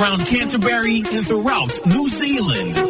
Around Canterbury and throughout New Zealand.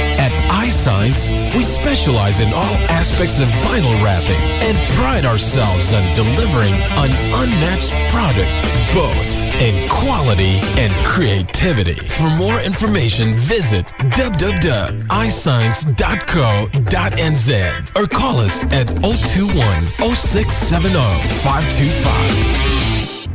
At iSigns, we specialize in all aspects of vinyl wrapping and pride ourselves on delivering an unmatched product, both in quality and creativity. For more information, visit www.isigns.co.nz or call us at 021 0670 525.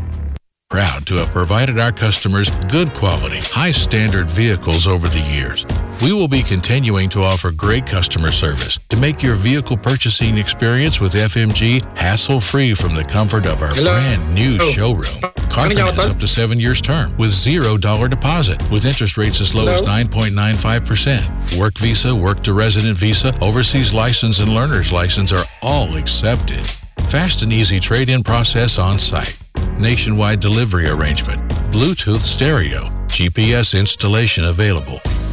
Proud to have provided our customers good quality, high standard vehicles over the years. We will be continuing to offer great customer service to make your vehicle purchasing experience with FMG hassle free from the comfort of our Hello? brand new Oh. showroom. Car Ano niya finance up to seven years term with zero dollar deposit with interest rates as low as 9.95%. Work visa, work to resident visa, overseas license, and learner's license are all accepted. Fast and easy trade in process on site. Nationwide delivery arrangement. Bluetooth stereo. GPS installation available.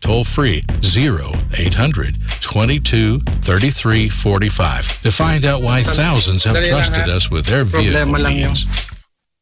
toll free 0800 22 33 45 to find out why thousands have trusted us with their vehicle Problema lang yung needs.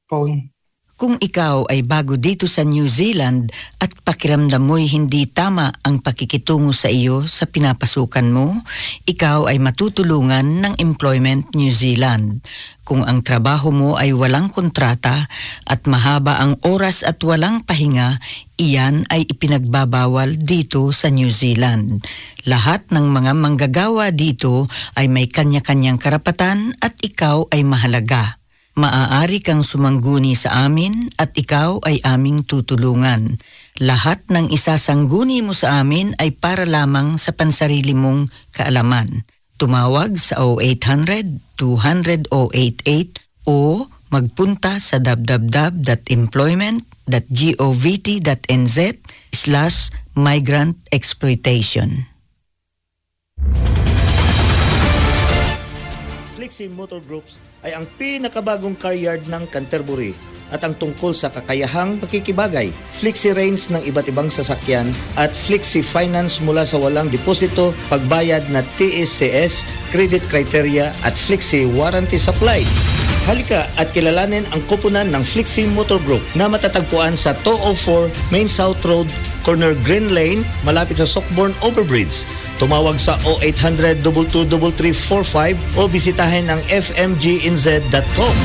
phone. Kung ikaw ay bago dito sa New Zealand at pakiramdam mo'y hindi tama ang pakikitungo sa iyo sa pinapasukan mo, ikaw ay matutulungan ng Employment New Zealand. Kung ang trabaho mo ay walang kontrata at mahaba ang oras at walang pahinga, iyan ay ipinagbabawal dito sa New Zealand. Lahat ng mga manggagawa dito ay may kanya-kanyang karapatan at ikaw ay mahalaga. Maaari kang sumangguni sa amin at ikaw ay aming tutulungan. Lahat ng isasangguni mo sa amin ay para lamang sa pansarili mong kaalaman. Tumawag sa 0800-200-088 o magpunta sa www.employment.govt.nz slash migrant exploitation. Flexi Motor Groups ay ang pinakabagong car yard ng Canterbury at ang tungkol sa kakayahang pakikibagay, flexi range ng iba't ibang sasakyan at flexi finance mula sa walang deposito, pagbayad na TSCS, credit criteria at flexi warranty supply. Halika at kilalanin ang kupunan ng Flexi Motor Group na matatagpuan sa 204 Main South Road, corner Green Lane, malapit sa Sockborn Overbridge. Tumawag sa 0800 22345 o bisitahin ang fmginz.com.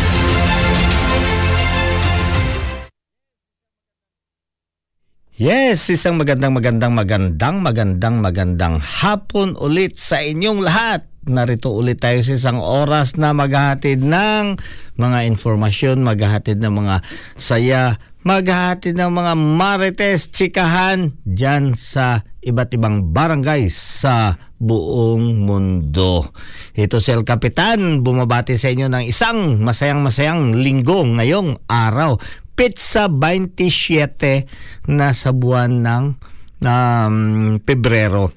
Yes, isang magandang magandang magandang magandang magandang hapon ulit sa inyong lahat. Narito ulit tayo sa isang oras na maghahatid ng mga informasyon, maghahatid ng mga saya, maghahatid ng mga marites, chikahan dyan sa iba't ibang barangay sa buong mundo. Ito si El Capitan, bumabati sa inyo ng isang masayang-masayang linggo ngayong araw. Pizza 27 na sa buwan ng um, Pebrero.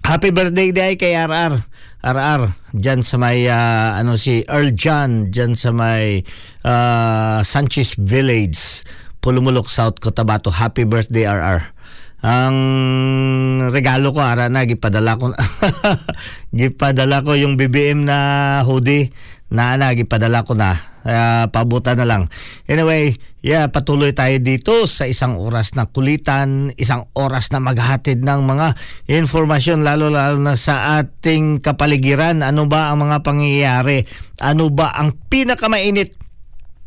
Happy birthday day kay RR. RR, dyan sa may, ah, ano si Earl John, dyan sa may ah, Sanchez Village, Pulumulok, South Cotabato. Happy birthday, RR. ang regalo ko ara na gipadala ko gipadala ko yung BBM na hoodie na na gipadala ko na uh, pabuta na lang anyway yeah patuloy tayo dito sa isang oras na kulitan isang oras na maghatid ng mga informasyon lalo lalo na sa ating kapaligiran ano ba ang mga pangyayari ano ba ang pinakamainit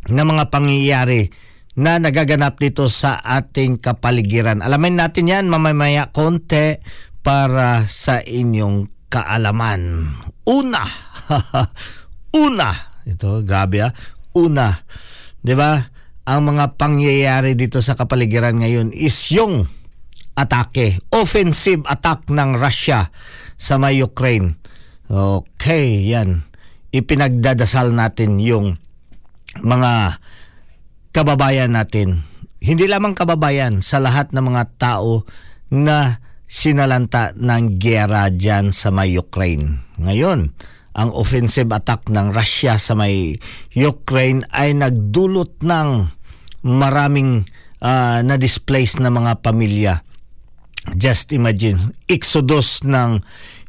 na mga pangyayari na nagaganap dito sa ating kapaligiran. Alamin natin yan mamamaya konti para sa inyong kaalaman. Una, una, ito grabe ah, una, 'di ba? Ang mga pangyayari dito sa kapaligiran ngayon is yung atake, offensive attack ng Russia sa may Ukraine. Okay, yan. Ipinagdadasal natin yung mga kababayan natin, hindi lamang kababayan, sa lahat ng mga tao na sinalanta ng gera dyan sa may Ukraine. Ngayon, ang offensive attack ng Russia sa may Ukraine ay nagdulot ng maraming uh, na-displaced na mga pamilya. Just imagine, exodus ng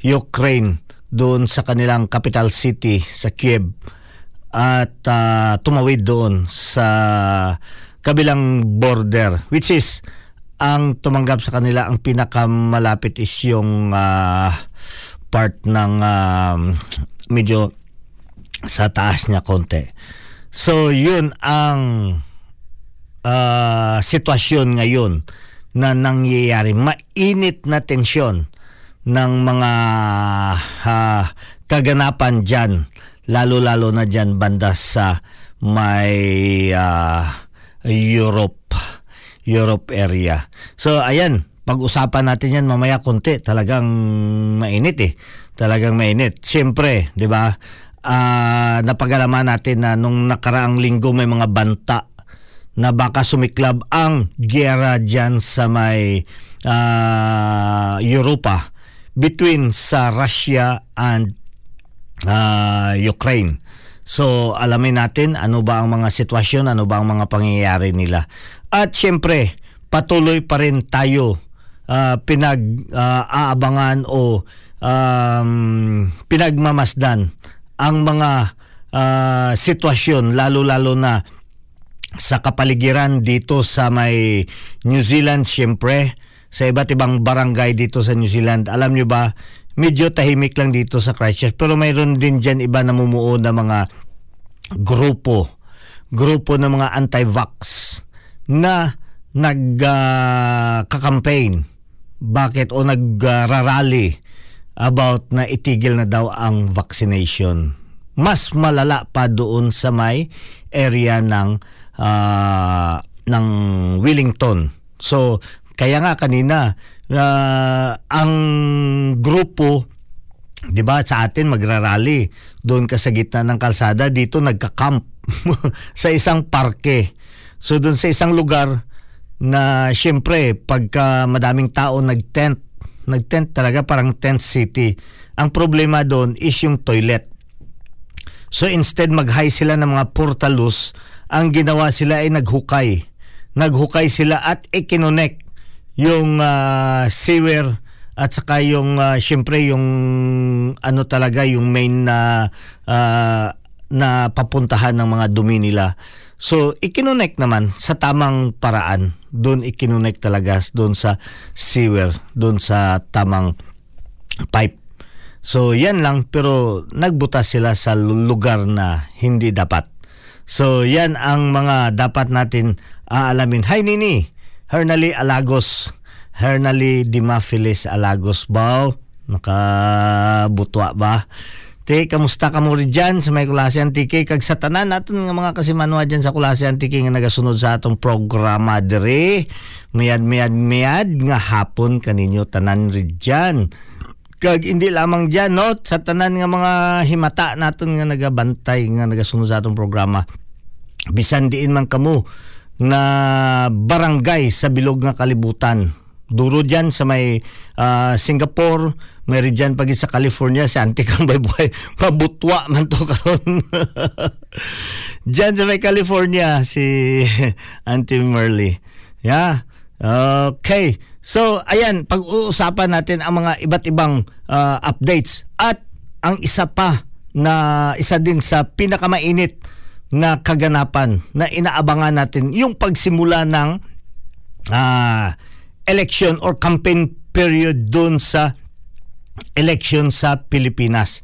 Ukraine doon sa kanilang capital city sa Kiev at uh, tumawid doon sa kabilang border which is ang tumanggap sa kanila ang pinakamalapit is yung uh, part ng uh, medyo sa taas niya konti. So yun ang uh, sitwasyon ngayon na nangyayari. Mainit na tensyon ng mga uh, kaganapan dyan lalo-lalo na dyan banda sa may uh, Europe Europe area. So ayan, pag-usapan natin yan mamaya konti. Talagang mainit eh. Talagang mainit. Siyempre, 'di ba? Uh, napagalaman natin na nung nakaraang linggo may mga banta na baka sumiklab ang gera dyan sa may uh, Europa between sa Russia and uh, Ukraine. So alamin natin ano ba ang mga sitwasyon, ano ba ang mga pangyayari nila. At siyempre, patuloy pa rin tayo uh, pinag-aabangan uh, o um, pinagmamasdan ang mga uh, sitwasyon lalo-lalo na sa kapaligiran dito sa may New Zealand siyempre sa iba't ibang barangay dito sa New Zealand. Alam nyo ba, medyo tahimik lang dito sa Christchurch pero mayroon din dyan iba namumuo na mga grupo grupo ng mga anti-vax na nagka-campaign uh, bakit? O nagrarally about na itigil na daw ang vaccination. Mas malala pa doon sa may area ng uh, ng Wellington. So kaya nga kanina uh, ang grupo 'di ba sa atin magrarally doon ka sa gitna ng kalsada dito nagka-camp sa isang parke. So doon sa isang lugar na syempre pagka madaming tao nag-tent nag-tent talaga parang tent city ang problema doon is yung toilet so instead mag-high sila ng mga portalus ang ginawa sila ay naghukay naghukay sila at ikinonek yung uh, sewer at saka yung uh, syempre yung ano talaga yung main na uh, na papuntahan ng mga dumi nila. So ikinonek naman sa tamang paraan. Doon ikinonek talaga doon sa sewer, doon sa tamang pipe. So yan lang pero nagbutas sila sa lugar na hindi dapat. So yan ang mga dapat natin aalamin. Hi Nini, Hernali Alagos. Hernali Dimaphilis Alagos Bao. Nakabutwa ba? Te, kamusta ka mo dyan sa may klase antike? Kag sa tanan natin nga mga kasimanwa dyan sa klase antike nga nagasunod sa atong programa dire. Mayad, mayad, mayad nga hapon kaninyo tanan rin dyan. Kag hindi lamang dyan, no? Sa tanan nga mga himata natin nga nagabantay nga nagasunod sa atong programa. Bisan diin man kamo na barangay sa bilog nga kalibutan. Duro dyan sa may uh, Singapore, may dyan pag sa California, sa Antikang Baybuhay, mabutwa man to karon. dyan sa may California, si Auntie Merly. Yeah. Okay. So, ayan, pag-uusapan natin ang mga iba't ibang uh, updates. At ang isa pa na isa din sa pinakamainit na kaganapan na inaabangan natin yung pagsimula ng uh, election or campaign period doon sa election sa Pilipinas.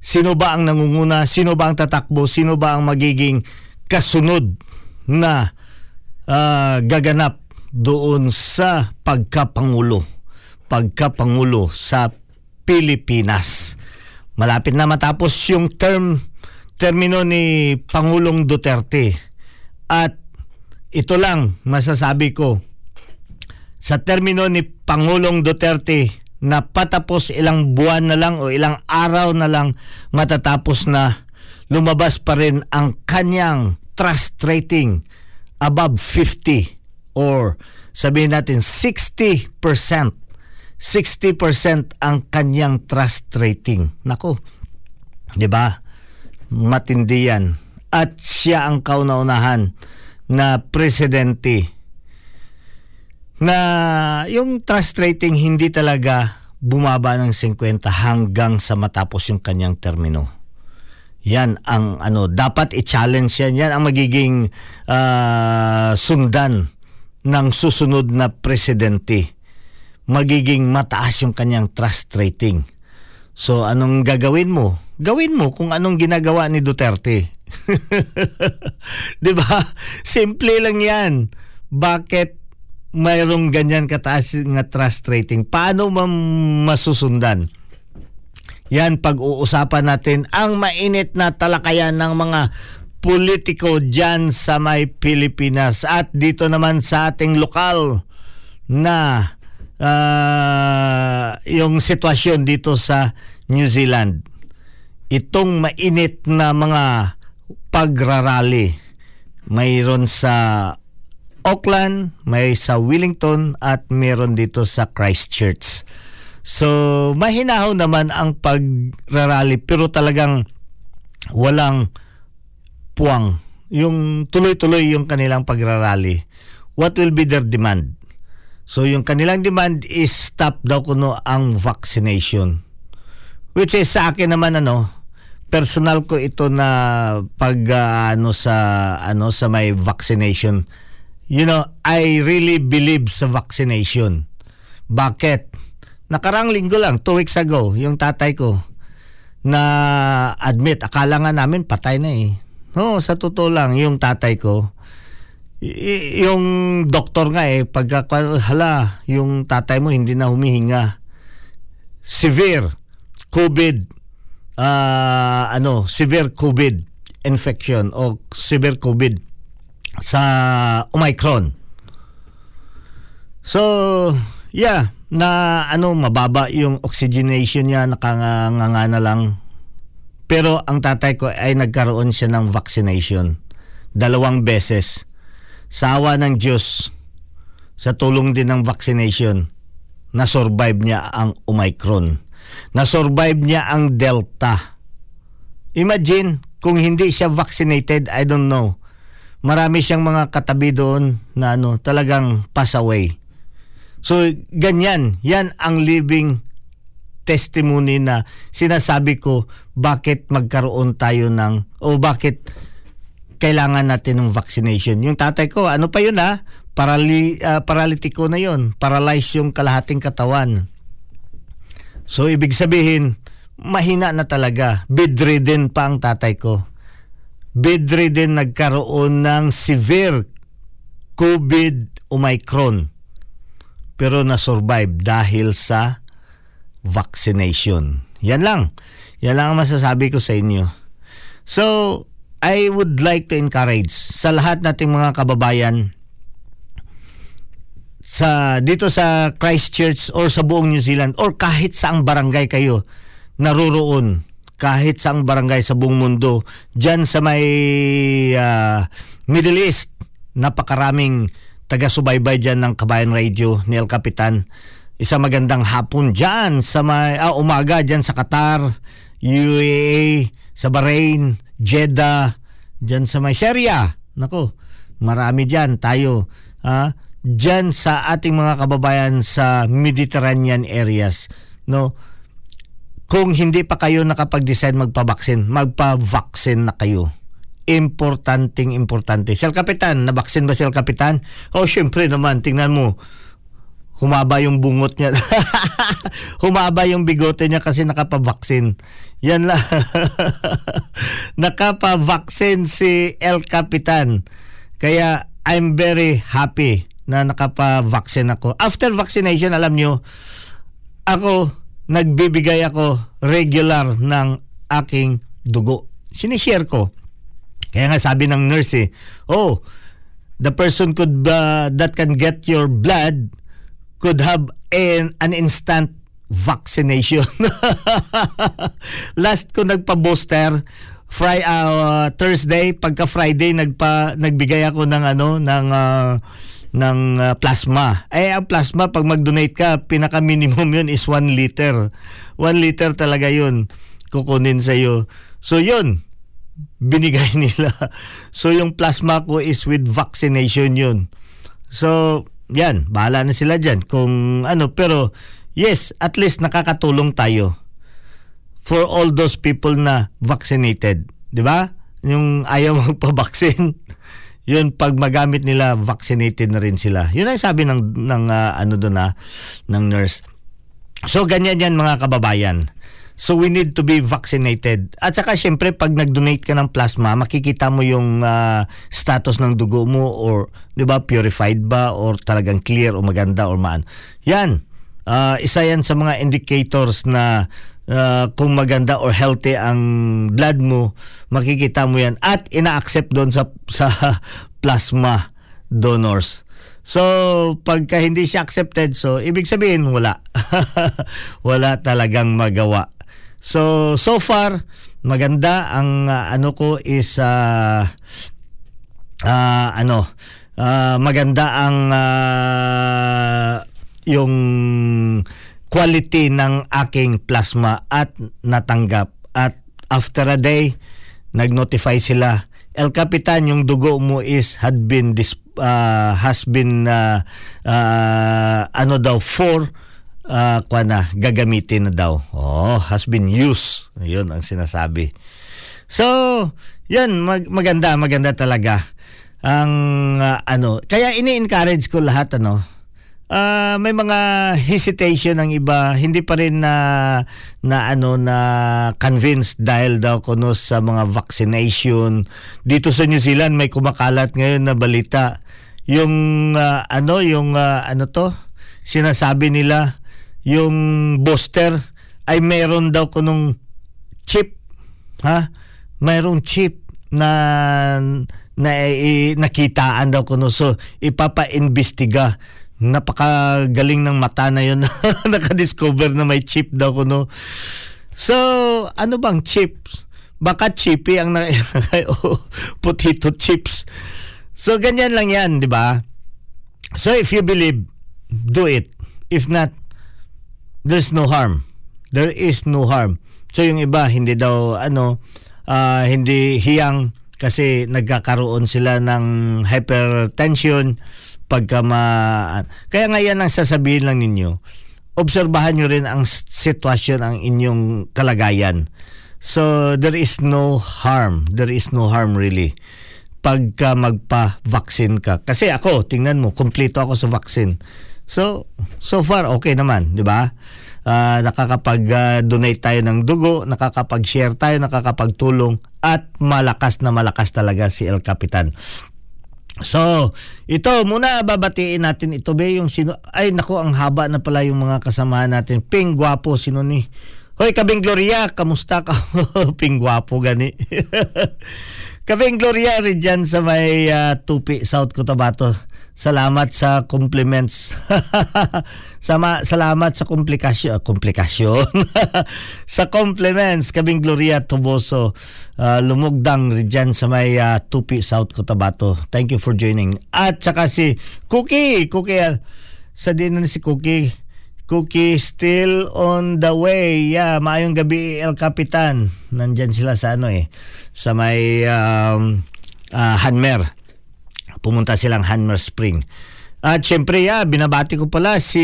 Sino ba ang nangunguna? Sino ba ang tatakbo? Sino ba ang magiging kasunod na uh, gaganap doon sa pagkapangulo. Pagkapangulo sa Pilipinas. Malapit na matapos yung term termino ni Pangulong Duterte. At ito lang masasabi ko sa termino ni Pangulong Duterte na patapos ilang buwan na lang o ilang araw na lang matatapos na lumabas pa rin ang kanyang trust rating above 50 or sabihin natin 60%. 60% ang kanyang trust rating. Nako. 'Di ba? Matindi yan. At siya ang kauna-unahan na presidente na yung trust rating hindi talaga bumaba ng 50 hanggang sa matapos yung kanyang termino. Yan ang ano dapat i-challenge yan. Yan ang magiging uh, sundan ng susunod na presidente. Magiging mataas yung kanyang trust rating. So anong gagawin mo? Gawin mo kung anong ginagawa ni Duterte. 'Di ba? Simple lang 'yan. Bakit mayroong ganyan kataas nga trust rating? Paano masusundan? Yan pag-uusapan natin ang mainit na talakayan ng mga politiko dyan sa may Pilipinas at dito naman sa ating lokal na uh, yung sitwasyon dito sa New Zealand. Itong mainit na mga pagrarally mayroon sa Auckland, may sa Wellington at meron dito sa Christchurch. So, mahinaw naman ang pagrarally pero talagang walang puwang. Yung tuloy-tuloy yung kanilang pagrarally. What will be their demand? So, yung kanilang demand is stop daw kuno ang vaccination. Which is sa akin naman ano, personal ko ito na pag uh, ano sa ano sa may vaccination. You know, I really believe sa vaccination. Bakit? Nakarang linggo lang, two weeks ago, yung tatay ko na admit, akala nga namin patay na eh. No, sa totoo lang, yung tatay ko, y- yung doktor nga eh, pag hala, yung tatay mo hindi na humihinga. Severe COVID, uh, ano, severe COVID infection o severe COVID sa Omicron. So, yeah, na ano mababa yung oxygenation niya nakanganga na lang. Pero ang tatay ko ay nagkaroon siya ng vaccination. Dalawang beses. Sa awa ng Diyos sa tulong din ng vaccination na survive niya ang Omicron. Na survive niya ang Delta. Imagine kung hindi siya vaccinated I don't know marami siyang mga katabi doon na ano talagang pass away So, ganyan. Yan ang living testimony na sinasabi ko bakit magkaroon tayo ng o bakit kailangan natin ng vaccination. Yung tatay ko, ano pa yun ha? Parali, uh, paralitiko na yun. Paralyze yung kalahating katawan. So, ibig sabihin, mahina na talaga. Bedridden pa ang tatay ko. Bedridden nagkaroon ng severe COVID Omicron pero na-survive dahil sa vaccination. Yan lang. Yan lang ang masasabi ko sa inyo. So, I would like to encourage sa lahat nating mga kababayan sa dito sa Christchurch or sa buong New Zealand or kahit saang barangay kayo naroroon kahit saang barangay sa buong mundo diyan sa may uh, Middle East napakaraming taga-subaybay dyan ng Kabayan Radio ni El Capitan. Isa magandang hapon dyan sa may, ah, umaga dyan sa Qatar, UAE, sa Bahrain, Jeddah, dyan sa may Syria. Nako, marami dyan tayo. Ha? dyan sa ating mga kababayan sa Mediterranean areas, no? Kung hindi pa kayo nakapag-decide magpa-vaccine, magpa-vaccine na kayo. Importanteng importante. Sel Kapitan, na-vaccine ba Sel Kapitan? Oh, syempre naman, tingnan mo. Humaba yung bungot niya. Humaba yung bigote niya kasi nakapa-vaccine. Yan lang. nakapa-vaccine si El Capitan. Kaya I'm very happy na nakapa-vaccine ako. After vaccination, alam nyo, ako, nagbibigay ako regular ng aking dugo. Sinishare ko. Kaya nga sabi ng nurse eh, oh, the person could uh, that can get your blood could have an, an instant vaccination. Last ko nagpa-booster Friday uh, Thursday pagka Friday nagpa nagbigay ako ng ano ng uh, ng uh, plasma. Eh, ang plasma, pag mag-donate ka, pinaka-minimum yun is 1 liter. 1 liter talaga yun kukunin sa iyo. So, yun, binigay nila. So, yung plasma ko is with vaccination yun. So, yan, bahala na sila dyan. Kung ano, pero, yes, at least nakakatulong tayo for all those people na vaccinated. Di ba? Yung ayaw magpa-vaccine yun pag magamit nila vaccinated na rin sila yun ang sabi ng ng uh, ano doon na ng nurse so ganyan yan mga kababayan So we need to be vaccinated. At saka syempre pag nag-donate ka ng plasma, makikita mo yung uh, status ng dugo mo or 'di ba purified ba or talagang clear o maganda or maan. Yan. Uh, isa yan sa mga indicators na uh, kung maganda or healthy ang blood mo, makikita mo yan at ina-accept doon sa sa plasma donors. So, pagka hindi siya accepted, so ibig sabihin wala. wala talagang magawa. So, so far maganda ang uh, ano ko is uh, uh, ano uh, maganda ang uh, yung quality ng aking plasma at natanggap. At after a day, nag-notify sila, El Capitan, yung dugo mo is had been dis, uh, has been uh, uh, ano daw for uh, kwa na gagamitin na daw. Oh, has been used. Yun ang sinasabi. So, yan mag- maganda, maganda talaga ang uh, ano. Kaya ini-encourage ko lahat ano uh, may mga hesitation ng iba. Hindi pa rin na na ano na convinced dahil daw kuno sa mga vaccination. Dito sa New Zealand may kumakalat ngayon na balita. Yung uh, ano yung uh, ano to? Sinasabi nila yung booster ay meron daw kunong chip ha? Mayroong chip na na i, nakitaan daw kuno. So ipapa-imbestiga napakagaling ng mata na yun nakadiscover na may chip daw ko no? So ano bang chips? Baka chippy ang na potato chips. So ganyan lang yan di ba? So if you believe do it. If not there's no harm. There is no harm. So yung iba hindi daw ano uh, hindi hiyang kasi nagkakaroon sila ng hypertension pagka ma... Kaya nga yan ang sasabihin lang ninyo. Obserbahan nyo rin ang sitwasyon, ang inyong kalagayan. So, there is no harm. There is no harm really pagka magpa-vaccine ka. Kasi ako, tingnan mo, kompleto ako sa vaccine. So, so far, okay naman, di ba? Uh, nakakapag-donate tayo ng dugo, nakakapag-share tayo, nakakapagtulong, at malakas na malakas talaga si El Capitan. So, ito muna babatiin natin ito be yung sino ay nako ang haba na pala yung mga kasamahan natin. Ping gwapo sino ni? Hoy Kabing Gloria, kamusta ka? Ping gwapo gani. Kabing Gloria rin dyan sa may uh, Tupi, South Cotabato. Salamat sa compliments. Sama, salamat sa komplikasyon. Komplikasyon. sa compliments, kaming Gloria Toboso. Uh, lumugdang dyan sa may uh, Tupi, South Cotabato. Thank you for joining. At saka si Cookie. Cookie, uh, sa din na si Cookie. Cookie still on the way. Yeah, maayong gabi El Capitan. Nandyan sila sa ano eh. Sa may um, uh, Hanmer pumunta silang Hanmer Spring. At syempre, yeah, binabati ko pala si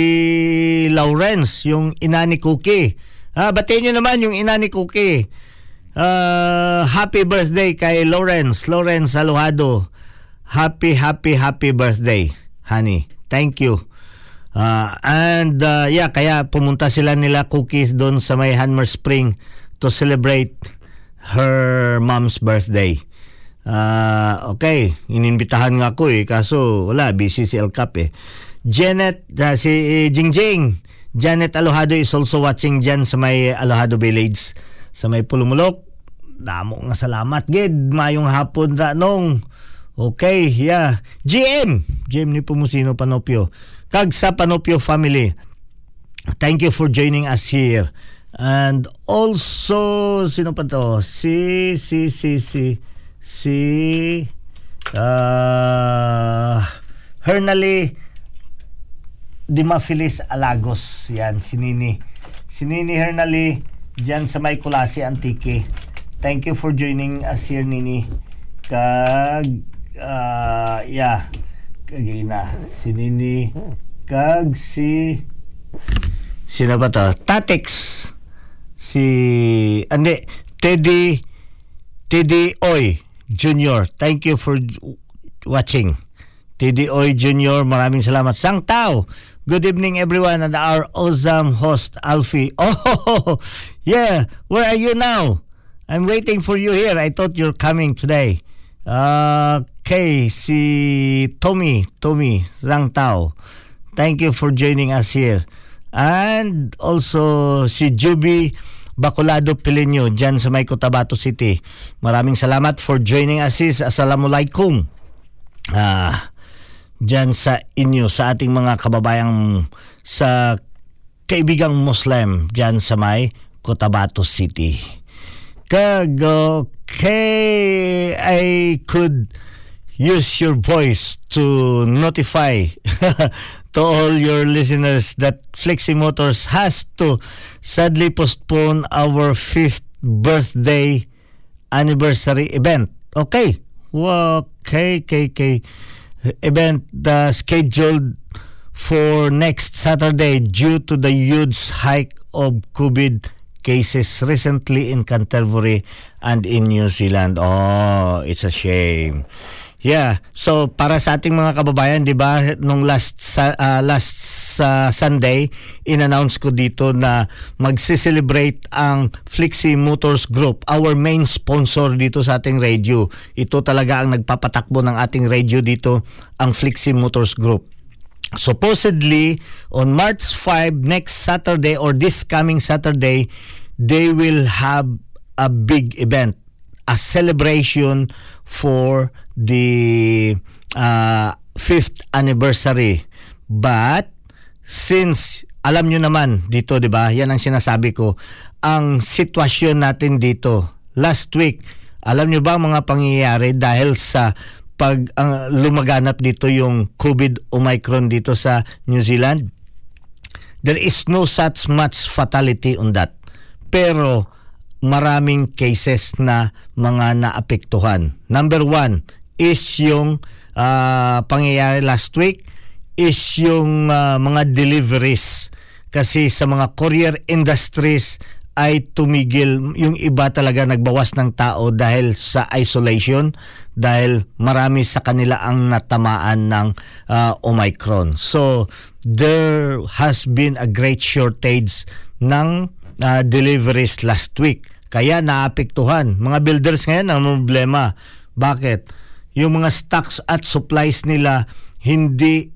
Lawrence, yung ina ni Cookie. Ah, batiin nyo naman yung ina ni Cookie. Uh, happy birthday kay Lawrence. Lawrence Aluhado. Happy, happy, happy birthday, honey. Thank you. Uh, and uh, yeah, kaya pumunta sila nila Cookies doon sa may Hanmer Spring to celebrate her mom's birthday. Uh, okay, inimbitahan nga ako eh, kaso wala, busy si El Cap eh. Janet, uh, si uh, Jingjing, Janet Alohado is also watching dyan sa may Alohado Village, sa may Pulumulok. Damo nga salamat, gid, mayong hapon ra nung. Okay, yeah. GM, GM ni Pumusino Panopio. Kag sa Panopio family, thank you for joining us here. And also, sino pa to? Si, si, si, si, si uh, Hernally Dimafilis Alagos. Yan, si Nini. Si Nini Hernally, dyan sa may Kulasi Antique. Thank you for joining us here, Nini. Kag, uh, yeah, kagina. Si Nini, kag si, sino ba to? Tatex. Si, andi, Teddy, Teddy Oy. Junior. Thank you for watching. TDOy Junior, maraming salamat. Sang Tao, good evening everyone and our awesome host Alfie. Oh, yeah, where are you now? I'm waiting for you here. I thought you're coming today. Okay, si Tommy, Tommy, Sang Tao. Thank you for joining us here. And also si Juby Bacolado Pilenyo dyan sa may Cotabato City. Maraming salamat for joining us. Sis. Assalamualaikum. Ah, dyan sa inyo, sa ating mga kababayang sa kaibigang Muslim dyan sa may Cotabato City. Kag okay, I could use your voice to notify to all your listeners that Flexi Motors has to sadly postpone our fifth birthday anniversary event. Okay. Okay, okay, okay. Event uh, scheduled for next Saturday due to the huge hike of COVID cases recently in Canterbury and in New Zealand. Oh, it's a shame. Yeah. So para sa ating mga kababayan, 'di ba, nung last uh, last uh, Sunday, inannounce ko dito na magse-celebrate ang Flixie Motors Group, our main sponsor dito sa ating radio. Ito talaga ang nagpapatakbo ng ating radio dito, ang Flixie Motors Group. Supposedly on March 5 next Saturday or this coming Saturday, they will have a big event, a celebration for the uh, fifth anniversary. But since alam nyo naman dito, 'di ba? Yan ang sinasabi ko. Ang sitwasyon natin dito last week, alam nyo ba ang mga pangyayari dahil sa pag ang lumaganap dito yung COVID Omicron dito sa New Zealand? There is no such much fatality on that. Pero maraming cases na mga naapektuhan. Number one, is yung uh, pangyayari last week is yung uh, mga deliveries kasi sa mga courier industries ay tumigil yung iba talaga nagbawas ng tao dahil sa isolation dahil marami sa kanila ang natamaan ng uh, Omicron. So there has been a great shortage ng uh, deliveries last week. Kaya naapektuhan. Mga builders ngayon ang problema. Bakit? Yung mga stocks at supplies nila hindi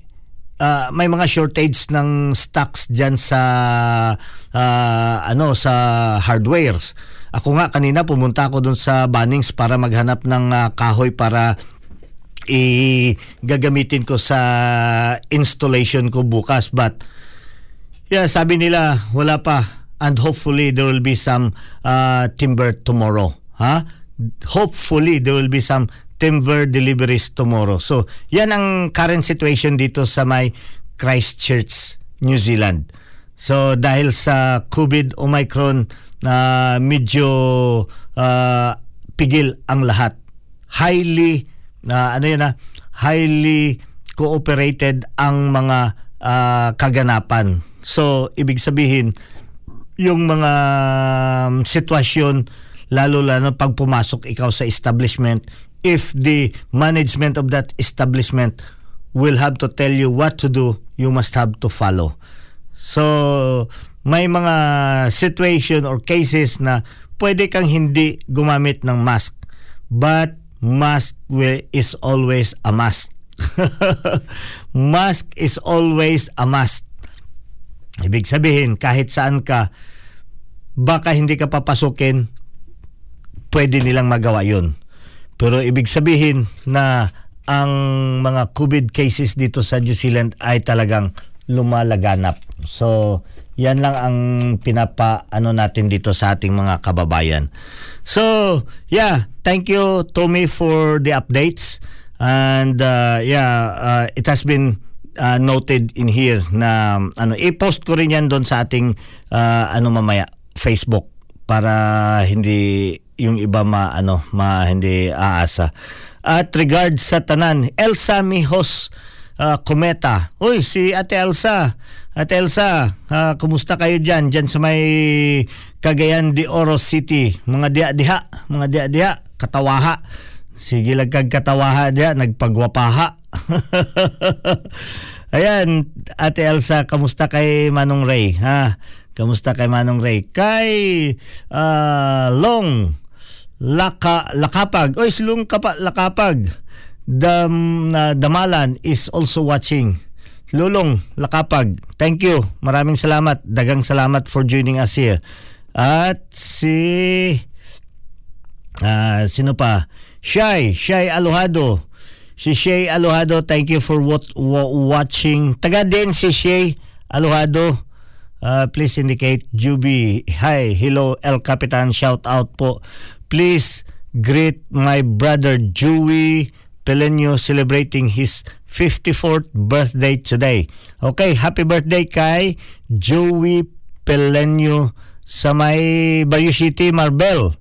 uh, may mga shortage ng stocks diyan sa uh, ano sa hardwares. Ako nga kanina pumunta ako dun sa Bunnings para maghanap ng uh, kahoy para i gagamitin ko sa installation ko bukas but yeah sabi nila wala pa and hopefully there will be some uh, timber tomorrow ha huh? hopefully there will be some timber deliveries tomorrow. So, yan ang current situation dito sa may Christchurch, New Zealand. So, dahil sa COVID Omicron na uh, medyo uh, pigil ang lahat. Highly uh, ano yun na, highly cooperated ang mga uh, kaganapan. So, ibig sabihin, yung mga um, sitwasyon, lalo-lalo pag pumasok ikaw sa establishment, if the management of that establishment will have to tell you what to do, you must have to follow. So, may mga situation or cases na pwede kang hindi gumamit ng mask. But mask is always a must. mask is always a must. Ibig sabihin, kahit saan ka, baka hindi ka papasukin, pwede nilang magawa yun. Pero ibig sabihin na ang mga COVID cases dito sa New Zealand ay talagang lumalaganap. So, yan lang ang pinapa ano natin dito sa ating mga kababayan. So, yeah, thank you Tommy for the updates. And uh, yeah, uh, it has been uh, noted in here na ano i-post ko rin yan doon sa ating uh, ano mamaya Facebook para hindi yung iba ma ano ma hindi aasa. At regards sa tanan, Elsa Mijos uh, Kometa. Uy, si Ate Elsa. Ate Elsa, uh, kumusta kayo dyan? Dyan sa may Cagayan de Oro City. Mga diha-diha, mga diha-diha, katawaha. Sige lang kag katawaha diha, nagpagwapaha. Ayan, Ate Elsa, kamusta kay Manong Ray? Ha? Kamusta kay Manong Ray? Kay uh, Long Laka Lakapag. Oy, silong kapa Lakapag. Dam uh, Damalan is also watching. Lulong Lakapag. Thank you. Maraming salamat. Dagang salamat for joining us here. At si uh, sino pa? Shay, Shay Alohado. Si Shay Alohado, thank you for what, watching. Taga din si Shay Alohado. Uh, please indicate Juby. Hi, hello El Capitan, shout out po please greet my brother Joey Pelenio celebrating his 54th birthday today. Okay, happy birthday kay Joey Pelenio sa may Bayu City, Marbel.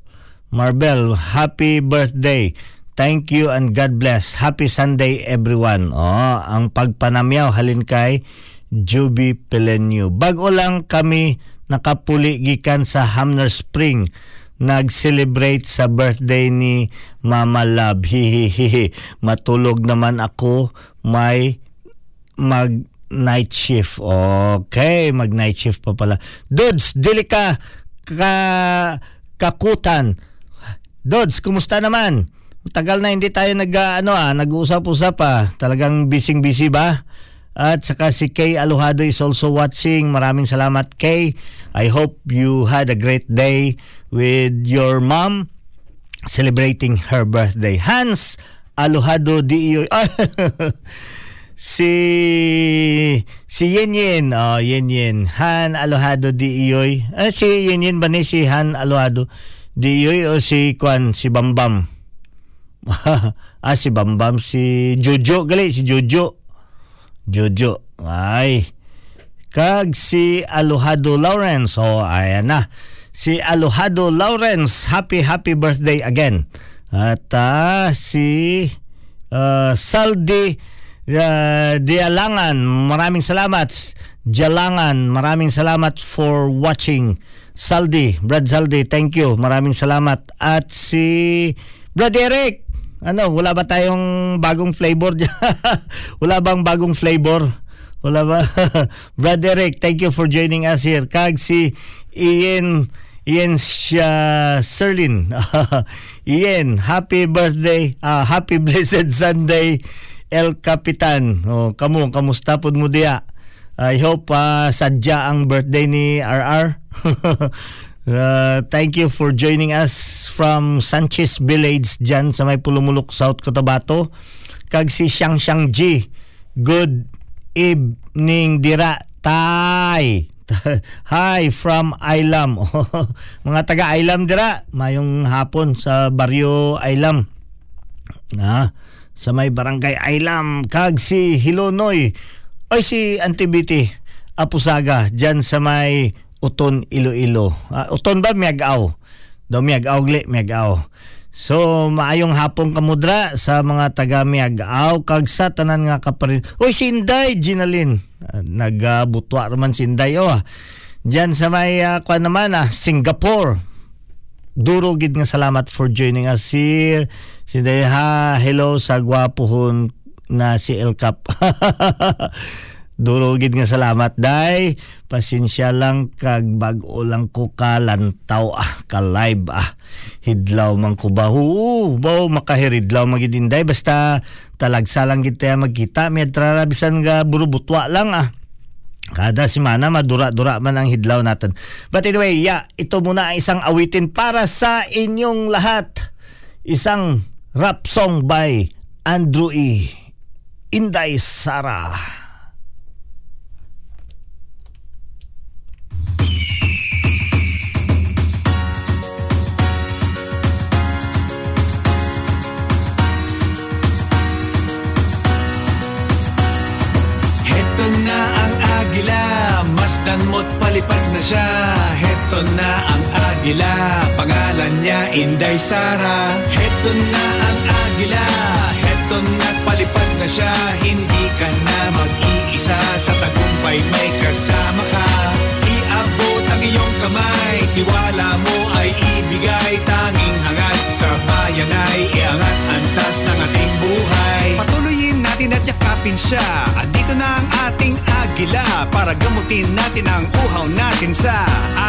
Marbel, happy birthday. Thank you and God bless. Happy Sunday everyone. Oh, ang pagpanamyaw halin kay Joby Pelenio. Bago lang kami nakapuli gikan sa Hamner Spring nag-celebrate sa birthday ni Mama Love. Hihihihi. Matulog naman ako. May mag night shift. Okay, mag night shift pa pala. Dudes, dili ka ka kakutan. Dudes, kumusta naman? Tagal na hindi tayo nag ano ah, nag-uusap-usap ah. Talagang busy-busy ba? At saka si Kay Aluhado is also watching. Maraming salamat Kay. I hope you had a great day with your mom celebrating her birthday. Hans Aluhado Diyo. si si Yen Yen. Oh, Yen Yen. Han Aluhado Diyoy. Ah, si Yen Yen ba ni si Han Aluhado Diyoy o si Kwan si Bambam? ah, si Bambam si Jojo gali si Jojo. Jojo. Ay. Kag si Alohado Lawrence. Oh, ayan na. Si Alohado Lawrence, happy happy birthday again. At uh, si uh, Saldi uh, Dialangan, maraming salamat. Jalangan, maraming salamat for watching. Saldi, Brad Saldi, thank you. Maraming salamat. At si Brad Eric, ano, wala ba tayong bagong flavor wala bang bagong flavor? Wala ba? Brad Eric, thank you for joining us here. Kag si Ian Ian uh, Serlin. Ian, happy birthday. Uh, happy blessed Sunday. El Capitan. Oh, kamu, kamusta pod mo diya? I hope uh, sadya ang birthday ni RR. Uh, thank you for joining us from Sanchez Village dyan sa may Pulumulok, South Cotabato. Kag si Xiang Xiang Ji. Good evening dira. Tay. Hi from Ailam. Mga taga Ailam dira. Mayong hapon sa baryo Ailam. Na, sa may barangay Ailam. Kag si Hilonoy. Oy si Antibiti. Apusaga dyan sa may Uton Iloilo. Uh, uton ba miagaw? Daw miagaw gli miagaw. So, maayong hapon kamudra sa mga taga Miagaw kag sa tanan nga kaparin. Oy, Sinday, Ginalin. Uh, Nagbutwa naman Sinday, oh. Diyan sa may, uh, kuan naman, ah, Singapore. Duro gid nga salamat for joining us here. Sinday, ha, hello sa gwapohon na si El Cap. Durugid nga salamat day. Pasensya lang kag bag-o lang ko kalantaw ah, ka live ah. Hidlaw man ko ba? Oo, ba makahiridlaw magidinday basta talagsa lang kita magkita. May trarabisan nga burubutwa lang ah. Kada simana madura-dura man ang hidlaw natin. But anyway, yeah, ito muna ang isang awitin para sa inyong lahat. Isang rap song by Andrew E. Inday Sara. Heto na ang agila, masdan mo't palipad na siya. Heto na ang agila, pangalan niya Inday Sara. Heto na ang agila, heto na palipad na siya. Kamay, tiwala mo ay ibigay. Tanging hangad sa bayan ay iangat antas ng ating buhay. Patuloyin natin at yakapin siya. Andito na ang ating agila para gamutin natin ang uhaw natin sa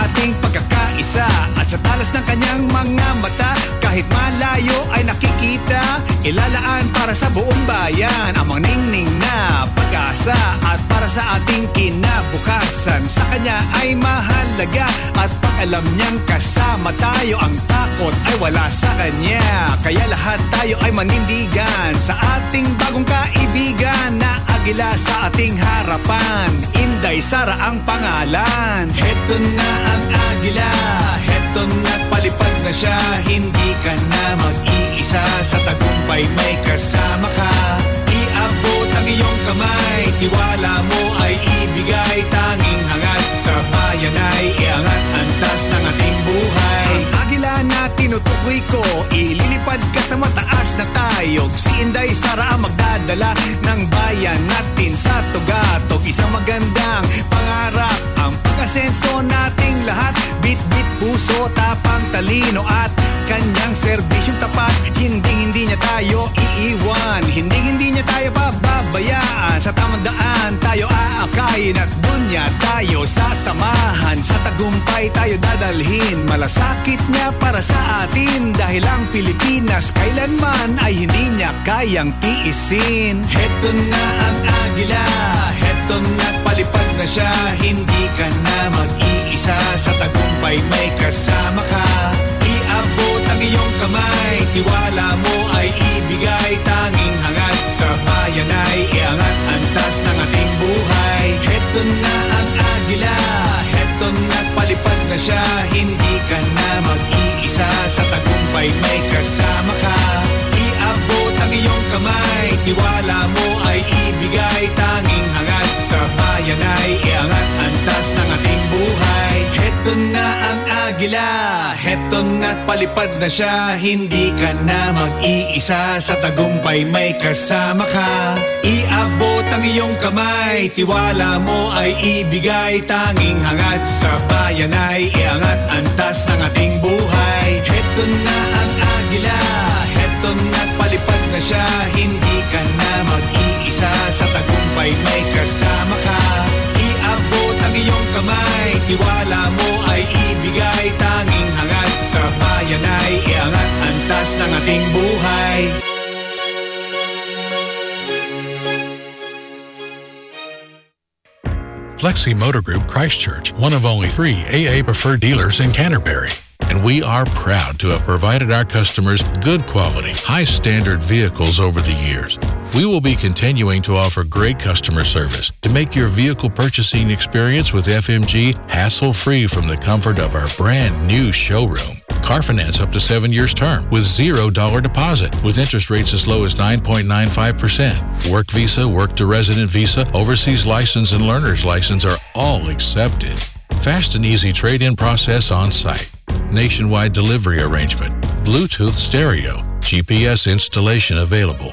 ating pagkakaisa. At sa talas ng kanyang mga mata, kahit malayo ay nakikita, ilalaan para sa buong bayan ang mga ningning na pag-asa at sa ating kinabukasan. Sa kanya ay mahalaga at pag alam niyang kasama tayo, ang takot ay wala sa kanya. Kaya lahat tayo ay manindigan sa ating bagong kaibigan na agila sa ating harapan. Inday Sara ang pangalan. Heto na ang agila, heto na palipad na siya. Hindi ka na mag-iisa sa tagumpay, may kasama ka. Ang iyong kamay, tiwala mo ay ibigay. Tanging hangad sa bayan ay iangat antas ng ating buhay. Ang agila na tinutukoy ko, ililipad ka sa mataas na tayog. Si Inday Sara ang magdadala ng bayan natin sa tugatog. Isang magandang pangarap ang pag-asenso nating lahat. Bit-bit puso, tapang talino at kanyang serbisyong tapat. Hindi hindi niya tayo iiwan, hindi hindi niya tayo pababayaan. Sa tamang daan tayo aakayin at dunya tayo sasamahan. Sa tagumpay tayo dadalhin, malasakit niya para sa atin. Dahil ang Pilipinas kailanman ay hindi niya kayang tiisin. Heto na ang agila, heto na palipad na siya. Hindi ka na mag-iisa sa tagumpay, may kasama ka. Iabot ang iyong kamay, tiwala mo ay ibigay. Tanging hangad sa bayan ay heto na palipad na siya. Hindi ka na mag-iisa sa tagumpay, may kasama ka. Iabot ang iyong kamay, tiwala mo ay ibigay. Tanging hangad sa bayan ay iangat antas ng ating buhay. Heto na ang agila, heto na palipad na siya. Hindi ka na mag-iisa sa tagumpay, may kasama ka. Iabot ang iyong kamay, tiwala antas ng ating buhay. Flexi Motor Group Christchurch, one of only three AA preferred dealers in Canterbury. And we are proud to have provided our customers good quality, high standard vehicles over the years. We will be continuing to offer great customer service to make your vehicle purchasing experience with FMG hassle free from the comfort of our brand new showroom. Car finance up to seven years term with zero dollar deposit with interest rates as low as 9.95%. Work visa, work to resident visa, overseas license, and learner's license are all accepted. Fast and easy trade in process on site. Nationwide delivery arrangement. Bluetooth stereo, GPS installation available.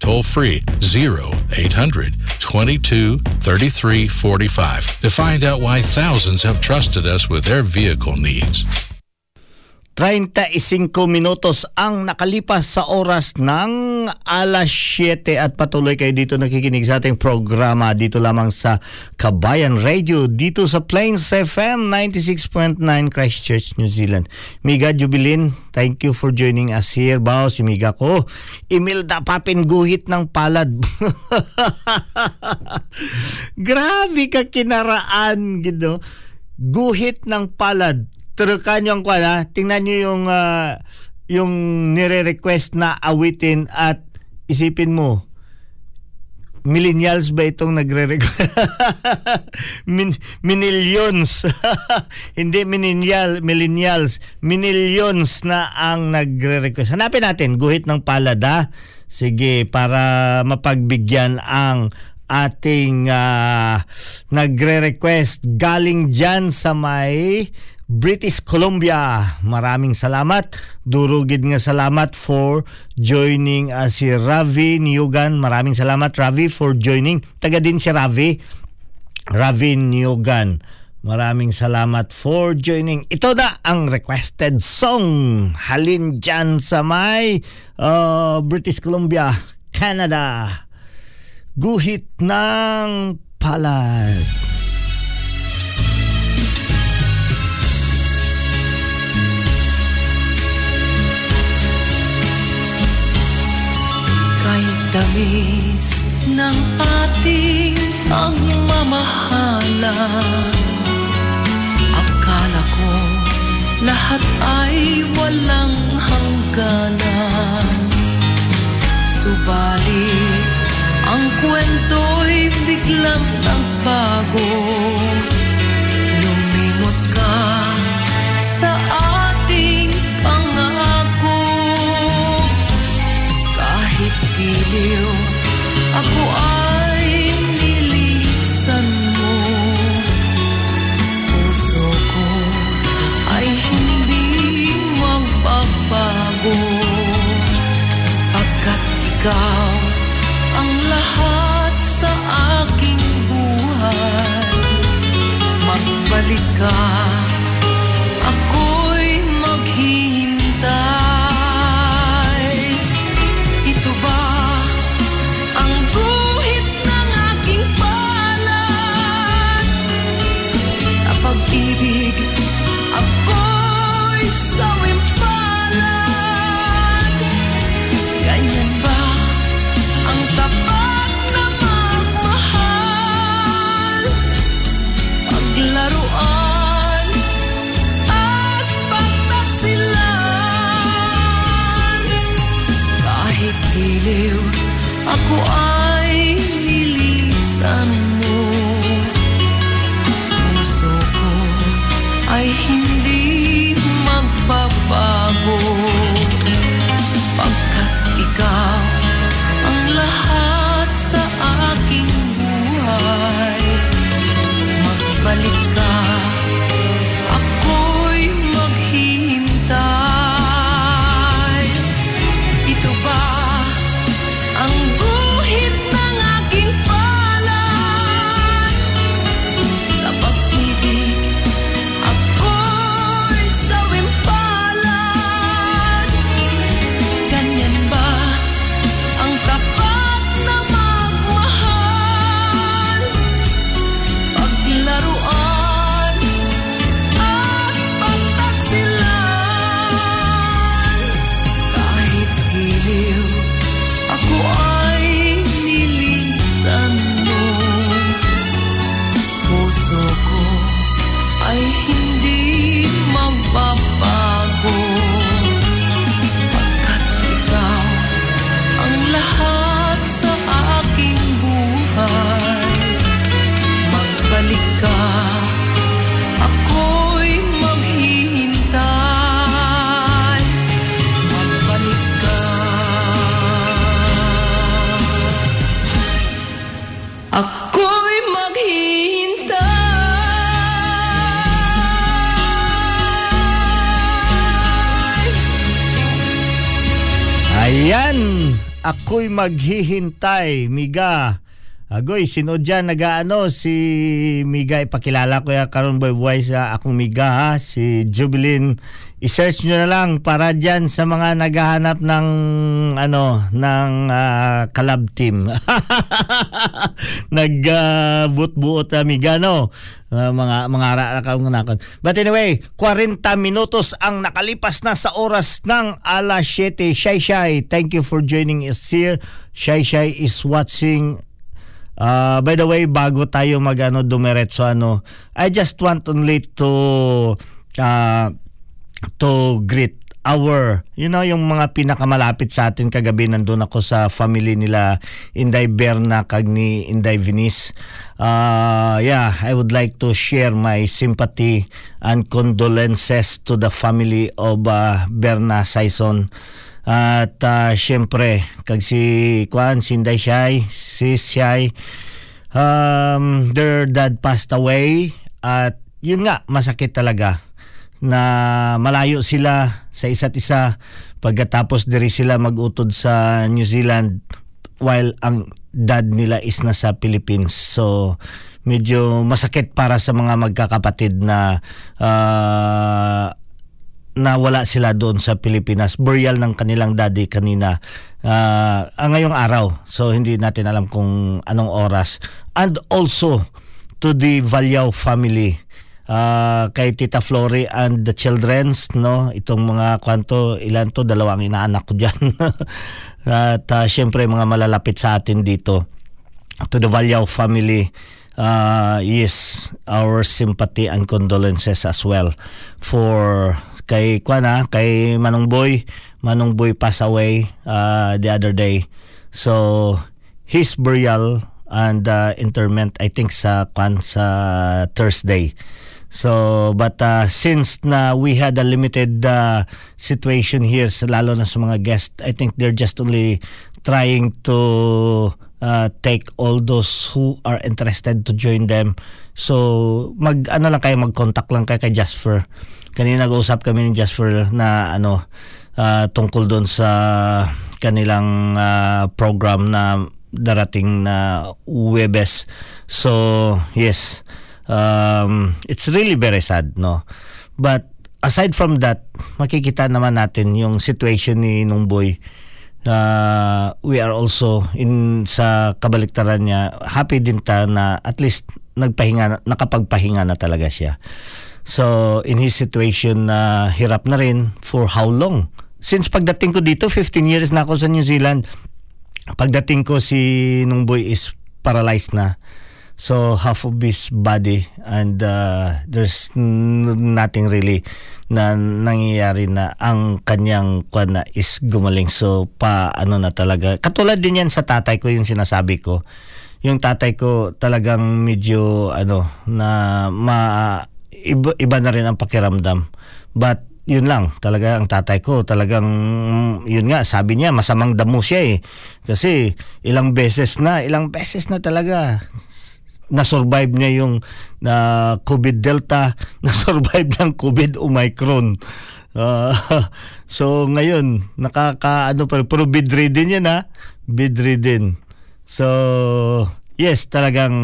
toll free 0800 22 33 45 to find out why thousands have trusted us with their vehicle needs. 35 minutos ang nakalipas sa oras ng alas 7 at patuloy kayo dito nakikinig sa ating programa dito lamang sa Kabayan Radio dito sa Plains FM 96.9 Christchurch, New Zealand. Miga Jubilin, thank you for joining us here. Bao, si Miga ko. Imelda Papin guhit ng palad. Grabe ka kinaraan, gino. Guhit ng palad turukan yung kwan ha. Tingnan nyo yung uh, yung nire-request na awitin at isipin mo millennials ba itong nagre-request? Min, minillions. Hindi millennial, millennials. Minillions na ang nagre-request. Hanapin natin, guhit ng palada. Sige, para mapagbigyan ang ating uh, nagre-request galing dyan sa may British Columbia. Maraming salamat. Durugid nga salamat for joining uh, si Ravi Niyugan. Maraming salamat Ravi for joining. Taga din si Ravi. Ravi Niyugan. Maraming salamat for joining. Ito na ang requested song. Halin dyan sa may uh, British Columbia, Canada. Guhit ng palad. Tamis ng ating pagmamahalan Akala ko lahat ay walang hangganan. Subalit ang kwento'y biglang maghihintay, Miga. Agoy, sino dyan nagaano si Miga ipakilala ko ya karon boy boy sa akong Miga ha, si Jubilin. I-search nyo na lang para dyan sa mga naghahanap ng ano ng uh, collab team. Nag-buot-buot uh, Miga no. Uh, mga mga ara ka nakon. But anyway, 40 minutos ang nakalipas na sa oras ng alas 7. Shy Shy, thank you for joining us here. Shy Shy is watching Uh, by the way, bago tayo magano dumiretso ano, I just want only to uh, to greet our, you know, yung mga pinakamalapit sa atin kagabi nandun ako sa family nila Inday Berna kag ni Inday Venice. Uh, yeah, I would like to share my sympathy and condolences to the family of uh, Berna Saison. At uh, syempre, kag si Kwan, si Inday Shay, si Shay, um, their dad passed away at yun nga, masakit talaga na malayo sila sa isa't isa pagkatapos diri sila magutod sa New Zealand while ang dad nila is nasa Philippines. So medyo masakit para sa mga magkakapatid na uh, na wala sila doon sa Pilipinas. Burial ng kanilang daddy kanina uh, ngayong araw. So hindi natin alam kung anong oras. And also to the Valyao family uh, kay Tita Flory and the childrens no itong mga kwanto ilan to dalawang inaanak ko diyan at uh, syempre mga malalapit sa atin dito to the Valyao family uh, yes our sympathy and condolences as well for kay Kwana, kay Manong Boy. Manong Boy passed away uh, the other day. So his burial and uh, interment I think sa Kwan sa Thursday. So but uh, since na we had a limited uh, situation here sa lalo na sa mga guests, I think they're just only trying to uh, take all those who are interested to join them. So mag ano lang kayo mag-contact lang kayo kay Jasper kanina nag-usap kami ni Jasper na ano uh, tungkol doon sa kanilang uh, program na darating na Webes. So, yes. Um, it's really very sad, no? But aside from that, makikita naman natin yung situation ni nung boy uh, we are also in sa kabaliktaran niya happy din ta na at least nagpahinga nakapagpahinga na talaga siya So, in his situation na uh, hirap na rin for how long? Since pagdating ko dito, 15 years na ako sa New Zealand. Pagdating ko si nung boy is paralyzed na. So, half of his body and uh, there's nothing really na nangyayari na ang kanyang kwan na is gumaling. So, pa ano na talaga. Katulad din yan sa tatay ko yung sinasabi ko. Yung tatay ko talagang medyo ano na ma iba, iba na rin ang pakiramdam. But yun lang, talaga ang tatay ko, talagang yun nga, sabi niya masamang damo siya eh. Kasi ilang beses na, ilang beses na talaga na-survive niya yung uh, COVID Delta, na-survive ng COVID Omicron. Uh, so ngayon, nakaka ano pa, pero bedridden yan ha, bedridden. So Yes, talagang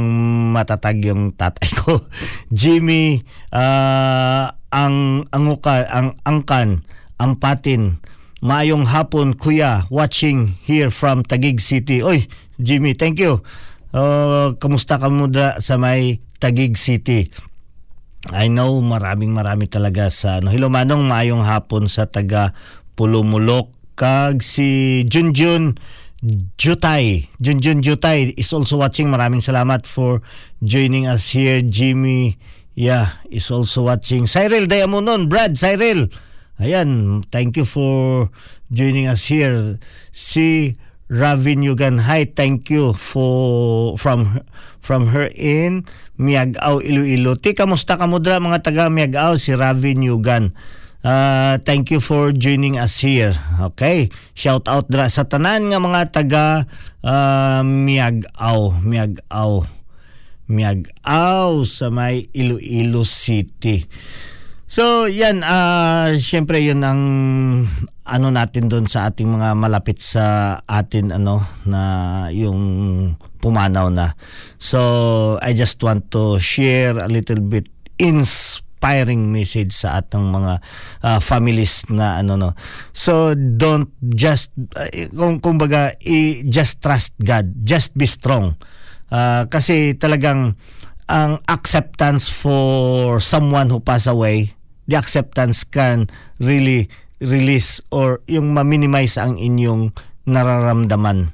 matatag yung tatay ko. Jimmy, uh, ang anguka, ang angkan, ang patin. Maayong hapon, kuya, watching here from Tagig City. Oy, Jimmy, thank you. Uh, kamusta ka muna sa may Tagig City? I know maraming marami talaga sa ano. Hello Manong, maayong hapon sa taga Pulumulok kag si Junjun Jutay, Junjun Jutay is also watching. Maraming salamat for joining us here. Jimmy, yeah, is also watching. Cyril Diamonon, Brad, Cyril. Ayan, thank you for joining us here. Si Ravin Yugan, hi, thank you for from from her in Miagaw, Iloilo. Ti, kamusta ka mudra mga taga Miagaw? Si Ravin Yugan. Uh, thank you for joining us here. Okay. Shout out dra sa tanan nga mga taga uh, Miagaw, Miagaw. Miagaw sa may Iloilo City. So, yan, ah syempre yun ang ano natin doon sa ating mga malapit sa atin ano na yung pumanaw na. So, I just want to share a little bit inspiring message sa atong mga ah, families na ano no. So, don't just uh, kung kumbaga i- just trust God, just be strong. Ah, kasi talagang ang acceptance for someone who passed away, the acceptance can really release or yung ma-minimize ang inyong nararamdaman.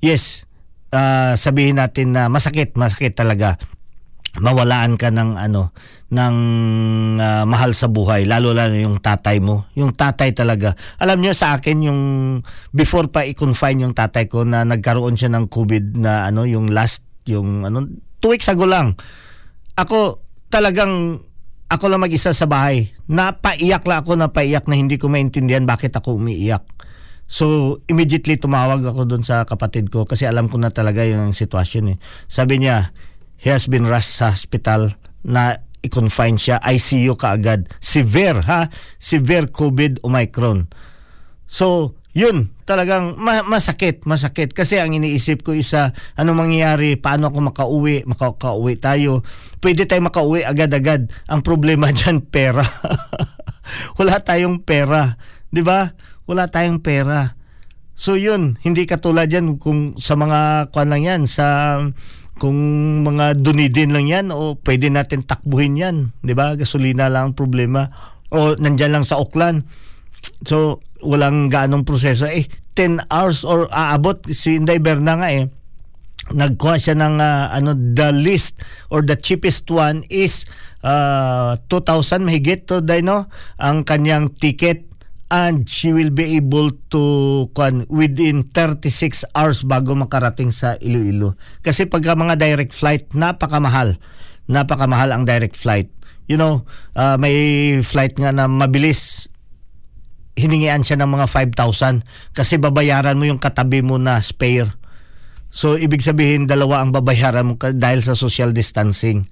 Yes, ah, sabihin natin na masakit, masakit talaga mawalaan ka ng ano ng ah, mahal sa buhay lalo lalo yung tatay mo. Yung tatay talaga. Alam niyo sa akin yung before pa i-confine yung tatay ko na nagkaroon siya ng covid na ano yung last yung ano two weeks ago lang ako talagang ako lang mag-isa sa bahay. Napaiyak lang ako napaiyak na hindi ko maintindihan bakit ako umiiyak. So, immediately tumawag ako doon sa kapatid ko kasi alam ko na talaga yung sitwasyon eh. Sabi niya, he has been rushed sa hospital na i-confine siya, ICU kaagad. Severe ha? Severe COVID Omicron. So, yun, talagang ma- masakit, masakit. Kasi ang iniisip ko isa, ano mangyayari, paano ako makauwi, makauwi tayo. Pwede tayo makauwi agad-agad. Ang problema dyan, pera. Wala tayong pera. Di ba? Wala tayong pera. So yun, hindi katulad yan kung sa mga kwan lang yan, sa kung mga dunidin lang yan o pwede natin takbuhin yan. Di ba? Gasolina lang ang problema. O nandyan lang sa Auckland. So, walang ganong proseso. Eh, 10 hours or aabot. Si Inday Berna nga eh. Nagkuha siya ng ah, ano, the list or the cheapest one is uh, 2,000 mahigit to Dino ang kanyang ticket and she will be able to kwan within 36 hours bago makarating sa Iloilo. Kasi pagka mga direct flight, napakamahal. Napakamahal ang direct flight. You know, uh, may flight nga na mabilis hiningian siya ng mga 5,000 kasi babayaran mo yung katabi mo na spare. So, ibig sabihin, dalawa ang babayaran mo dahil sa social distancing.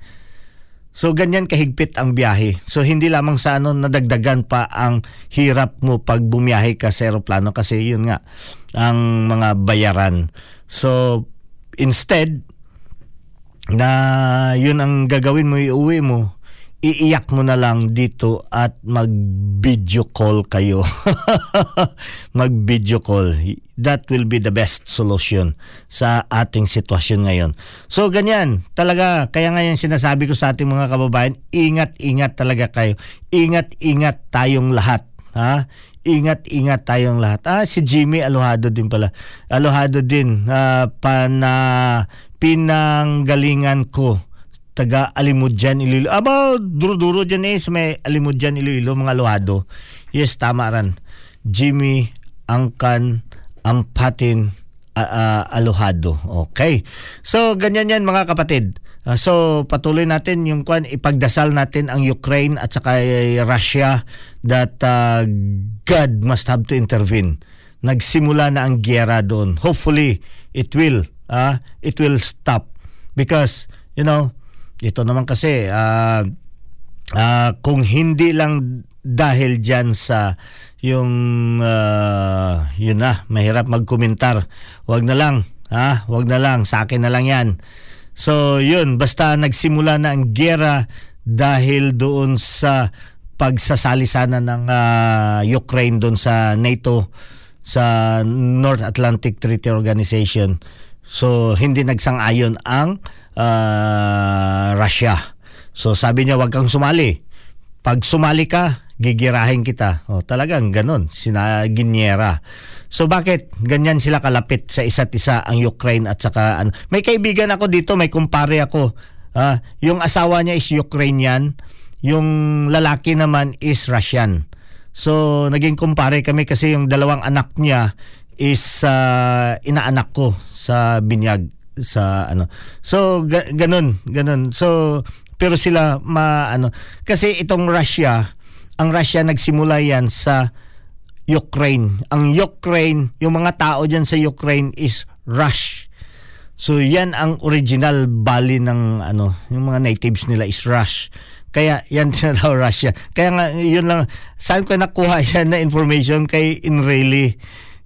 So, ganyan kahigpit ang biyahe. So, hindi lamang sa ano, nadagdagan pa ang hirap mo pag bumiyahe ka sa aeroplano kasi yun nga, ang mga bayaran. So, instead, na yun ang gagawin mo, iuwi mo, iiyak mo na lang dito at mag-video call kayo. mag-video call. That will be the best solution sa ating sitwasyon ngayon. So ganyan, talaga, kaya nga yung sinasabi ko sa ating mga kababayan, ingat-ingat talaga kayo. Ingat-ingat tayong lahat. Ha? Ingat-ingat tayong lahat. Ah, si Jimmy Alohado din pala. Alohado din. Ah, pana, pinanggalingan ko taga Alimudjan, Iloilo. Aba, duro-duro dyan eh sa may Alimudjan, Iloilo, mga luhado. Yes, tama ran. Jimmy Angkan Ampatin uh, uh, Alohado. Okay. So, ganyan yan mga kapatid. Uh, so, patuloy natin yung kwan, ipagdasal natin ang Ukraine at saka eh, Russia that uh, God must have to intervene. Nagsimula na ang giyera doon. Hopefully, it will. Uh, it will stop. Because, you know, ito naman kasi ah ah, kung hindi lang dahil diyan sa yung ah, yun na mahirap magkomentar. Wag na lang ha? Wag na lang. Sa akin na lang yan. So yun. Basta nagsimula na ang gera dahil doon sa pagsasalisana ng ah, Ukraine doon sa NATO sa North Atlantic Treaty Organization. So hindi nagsang-ayon ang ah, Russia. So sabi niya wag kang sumali. Pag sumali ka, gigirahin kita. O talagang ganun, sina Ginyera. So bakit ganyan sila kalapit sa isa't isa ang Ukraine at saka ano. May kaibigan ako dito, may kumpare ako. Ah, yung asawa niya is Ukrainian, yung lalaki naman is Russian. So naging kumpare kami kasi yung dalawang anak niya is ah, inaanak ko sa binyag sa ano. So ga- ganun, ganun. So pero sila ma ano kasi itong Russia, ang Russia nagsimula yan sa Ukraine. Ang Ukraine, yung mga tao diyan sa Ukraine is Rush. So yan ang original bali ng ano, yung mga natives nila is Rush. Kaya yan daw Russia. Kaya nga yun lang saan ko nakuha yan na information kay Inreli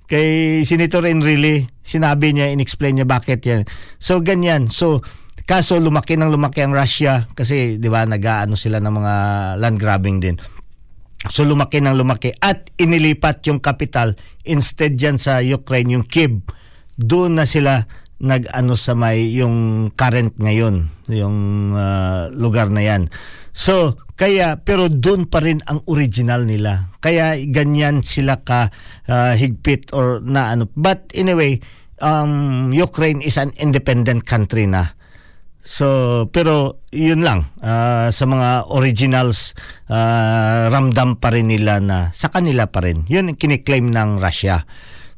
kay Senator Enrile, sinabi niya, inexplain niya bakit yan. So, ganyan. So, kaso lumaki ng lumaki ang Russia kasi, di ba, nag-ano sila ng mga land grabbing din. So, lumaki ng lumaki at inilipat yung capital instead dyan sa Ukraine, yung Kiev. Doon na sila nag-ano sa may yung current ngayon, yung uh, lugar na yan. So, kaya pero doon pa rin ang original nila. Kaya ganyan sila ka uh, higpit or na ano. But anyway, um, Ukraine is an independent country na. So, pero yun lang, uh, sa mga originals, uh, ramdam pa rin nila na sa kanila pa rin. Yun kiniklaim ng Russia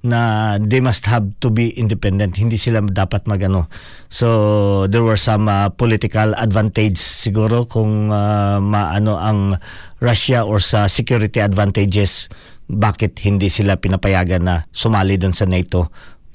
na they must have to be independent. Hindi sila dapat magano. So there were some uh, political advantage siguro kung uh, maano ang Russia or sa security advantages bakit hindi sila pinapayagan na sumali doon sa NATO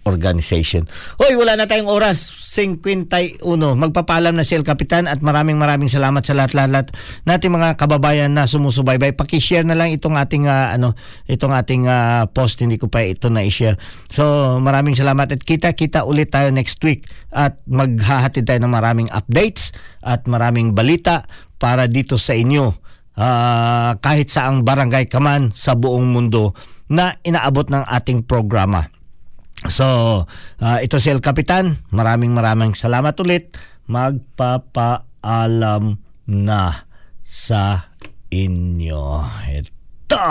organization. Hoy, wala na tayong oras. 51. Magpapalam na si El Capitan at maraming maraming salamat sa lahat-lahat nating mga kababayan na sumusubaybay. Paki-share na lang itong ating uh, ano, itong ating uh, post hindi ko pa ito na i-share. So, maraming salamat at kita-kita ulit tayo next week at maghahatid tayo ng maraming updates at maraming balita para dito sa inyo. Uh, kahit saang barangay ka man sa buong mundo na inaabot ng ating programa. So, uh, ito si El Capitan. Maraming maraming salamat ulit. Magpapaalam na sa inyo. Ito,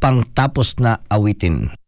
pangtapos na awitin.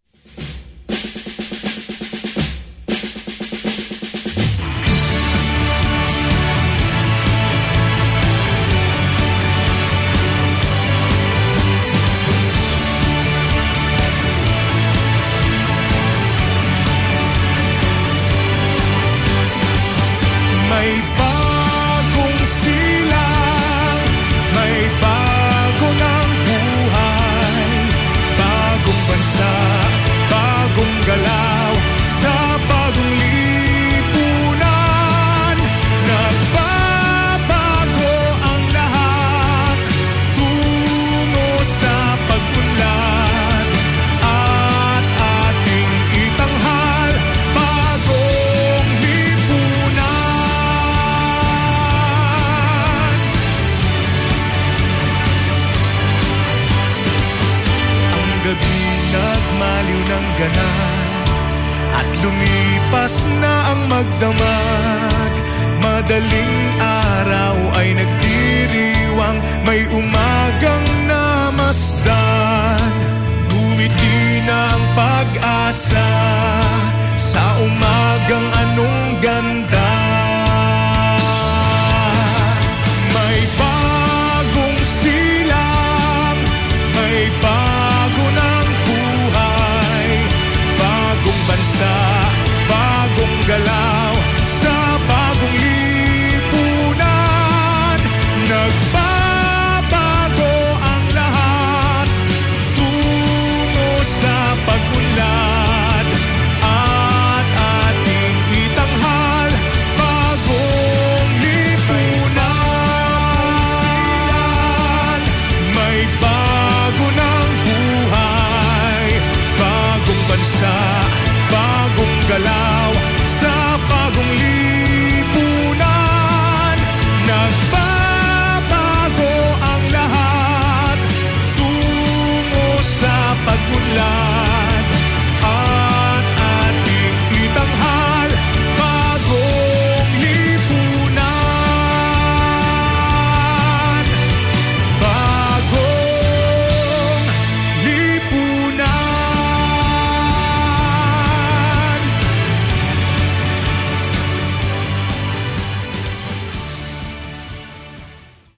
ng ganap. At lumipas na ang magdamag. Madaling araw ay nagdiriwang May umagang namasdan. Buwiti na ang pag-asa. Sa umagang anong ganda